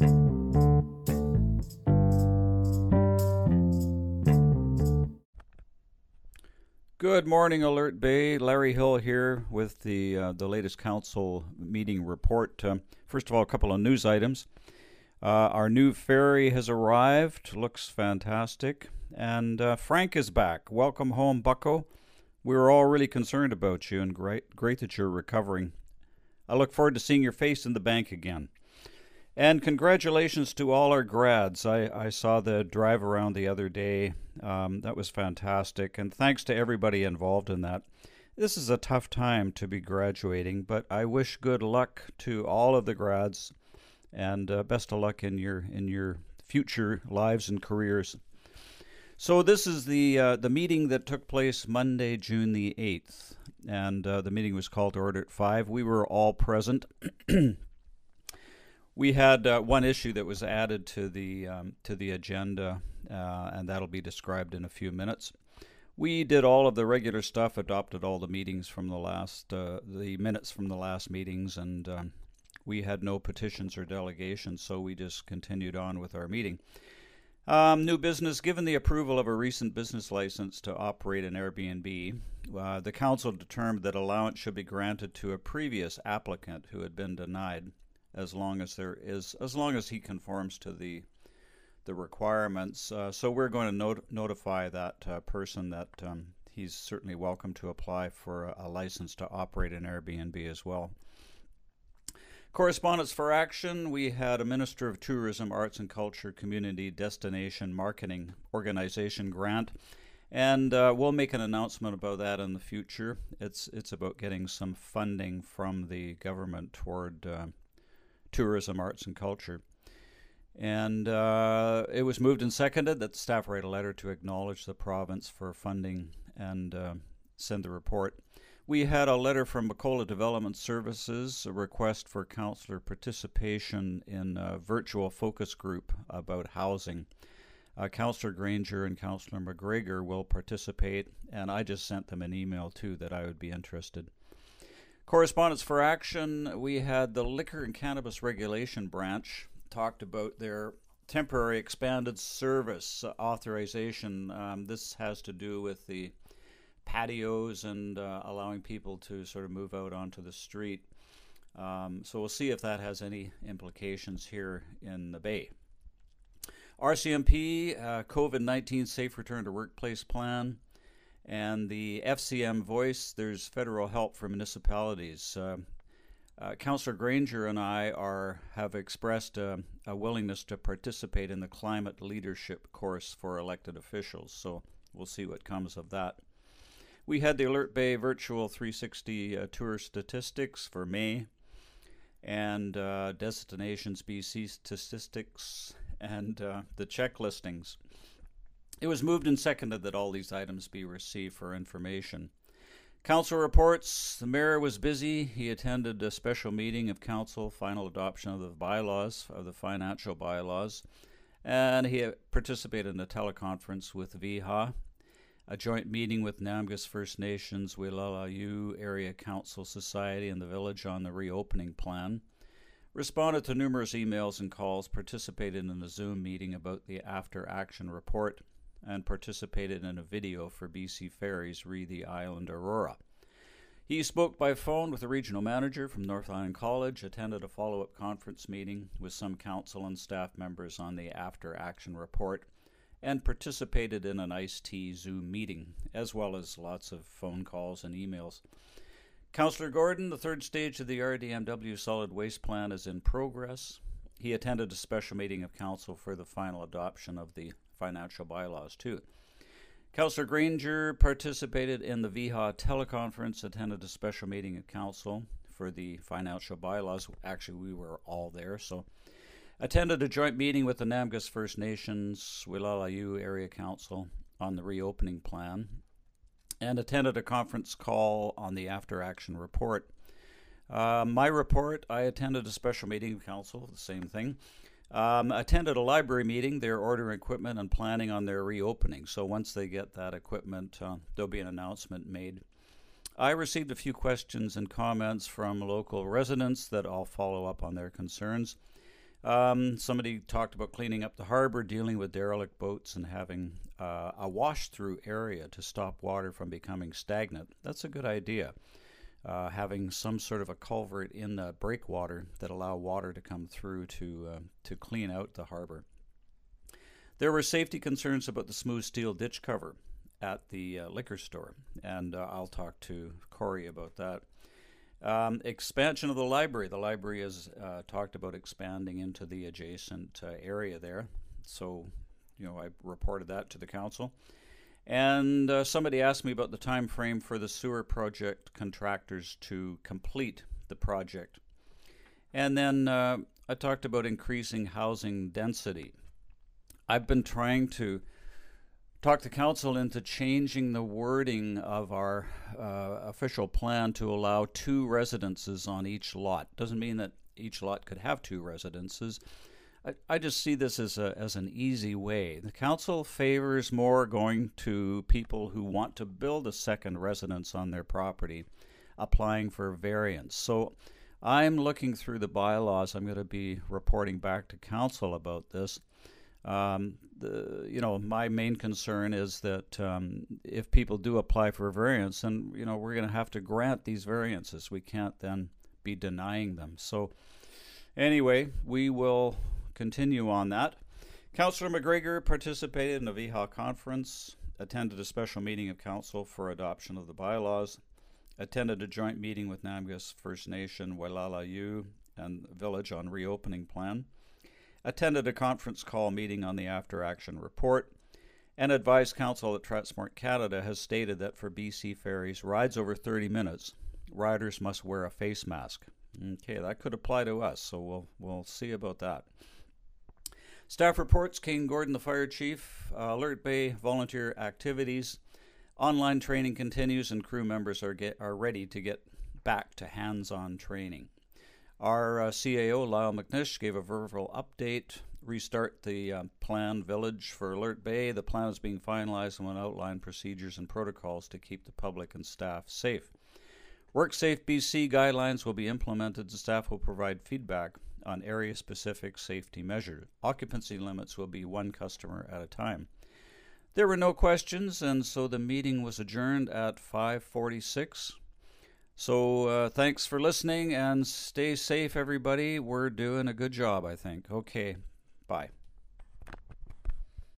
Good morning, Alert Bay. Larry Hill here with the uh, the latest council meeting report. Uh, first of all, a couple of news items. Uh, our new ferry has arrived. Looks fantastic. And uh, Frank is back. Welcome home, Bucko. We were all really concerned about you, and great great that you're recovering. I look forward to seeing your face in the bank again. And congratulations to all our grads. I, I saw the drive around the other day. Um, that was fantastic. And thanks to everybody involved in that. This is a tough time to be graduating, but I wish good luck to all of the grads and uh, best of luck in your in your future lives and careers. So this is the uh, the meeting that took place Monday, June the eighth, and uh, the meeting was called to order at five. We were all present. We had uh, one issue that was added to the um, to the agenda, uh, and that'll be described in a few minutes. We did all of the regular stuff, adopted all the meetings from the last uh, the minutes from the last meetings, and um, we had no petitions or delegations, so we just continued on with our meeting. Um, new business. Given the approval of a recent business license to operate an Airbnb, uh, the council determined that allowance should be granted to a previous applicant who had been denied as long as there is as long as he conforms to the the requirements. Uh, so we're going to not- notify that uh, person that um, he's certainly welcome to apply for a, a, license to operate an Airbnb as well. Correspondence for action. We had a Minister of Tourism, Arts and Culture, Community Destination Marketing Organization grant, and uh, we'll make an announcement about that in the future. It's it's about getting some funding from the government toward uh, tourism, arts, and culture. And uh, it was moved and seconded that the staff write a letter to acknowledge the province for funding and uh, send the report. We had a letter from M'akola Development Services, a request for councillor participation in a virtual focus group about housing. Uh, Councillor Granger and Councillor McGregor will participate, and I just sent them an email too that I would be interested. Correspondence for Action, we had the Liquor and Cannabis Regulation Branch talked about their temporary expanded service authorization. Um, this has to do with the patios and uh, allowing people to sort of move out onto the street. Um, so we'll see if that has any implications here in the Bay. RCMP, uh, COVID 19 Safe Return to Workplace Plan and the FCM voice, there's federal help for municipalities. Uh, uh, Councillor Granger and I are have expressed a, a, willingness to participate in the climate leadership course for elected officials. So we'll see what comes of that. We had the Alert Bay virtual 360 uh, tour statistics for May, and uh, Destinations BC statistics, and uh, the check listings. It was moved and seconded that all these items be received for information. Council reports the mayor was busy. He attended a special meeting of council, final adoption of the bylaws, of the financial bylaws, and he participated in a teleconference with VIHA, a joint meeting with Namgis First Nations, Wilalayu Area Council Society, and the village on the reopening plan. Responded to numerous emails and calls, participated in a Zoom meeting about the after action report, and participated in a video for BC Ferries re the Island Aurora. He spoke by phone with the regional manager from North Island College, attended a follow up conference meeting with some council and staff members on the after action report, and participated in an iced tea Zoom meeting, as well as lots of phone calls and emails. Councillor Gordon, the third stage of the RDMW solid waste plan is in progress. He attended a special meeting of council for the final adoption of the financial bylaws, too. Councillor Granger participated in the VIHA teleconference, attended a special meeting of council for the financial bylaws. Actually, we were all there, so attended a joint meeting with the Namgis First Nations Wilalayu Area Council on the reopening plan, and attended a conference call on the after action report. Uh, my report, I attended a special meeting of council, the same thing. Um, attended a library meeting. They're ordering equipment and planning on their reopening. So once they get that equipment, uh, there'll be an announcement made. I received a few questions and comments from local residents that I'll follow up on their concerns. Um, somebody talked about cleaning up the harbor, dealing with derelict boats, and having uh, a wash through area to stop water from becoming stagnant. That's a good idea. Uh, having some sort of a culvert in the breakwater that allow water to come through to uh, to clean out the harbor. There were safety concerns about the smooth steel ditch cover at the uh, liquor store, and uh, I'll talk to Corey about that. Um, expansion of the library. The library has uh, talked about expanding into the adjacent uh, area there. So, you know, I reported that to the council. And uh, somebody asked me about the time frame for the sewer project contractors to complete the project. And then uh, I talked about increasing housing density. I've been trying to talk the council into changing the wording of our uh, official plan to allow two residences on each lot. Doesn't mean that each lot could have two residences. I, just see this as a as an easy way. The council favors more going to people who want to build a second residence on their property, applying for variance. So. I'm looking through the bylaws. I'm going to be reporting back to council about this. Um, the, you know, my main concern is that um, if people do apply for a variance, then you know we're going to have to grant these variances. We can't then be denying them. So, anyway, we will continue on that. Councillor McGregor participated in a VHA conference, attended a special meeting of council for adoption of the bylaws, attended a joint meeting with Namgis First Nation, Wailala and Village on reopening plan attended a conference call meeting on the after action report, and advised council that Transport Canada has stated that for BC ferries rides over 30 minutes, riders must wear a face mask. Okay, that could apply to us, so we'll we'll see about that. Staff reports: Kane Gordon, the fire chief, uh, Alert Bay volunteer activities, online training continues, and crew members are get are ready to get back to hands-on training. Our uh, CAO, Lyle McNish, gave a verbal update, restart the uh, planned village for Alert Bay. The plan is being finalized and will outline procedures and protocols to keep the public and staff safe. WorkSafe BC guidelines will be implemented and staff will provide feedback on area specific safety measures. Occupancy limits will be one customer at a time. There were no questions and so the meeting was adjourned at 546. So uh, thanks for listening and stay safe, everybody. We're doing a good job, I think. Okay, bye.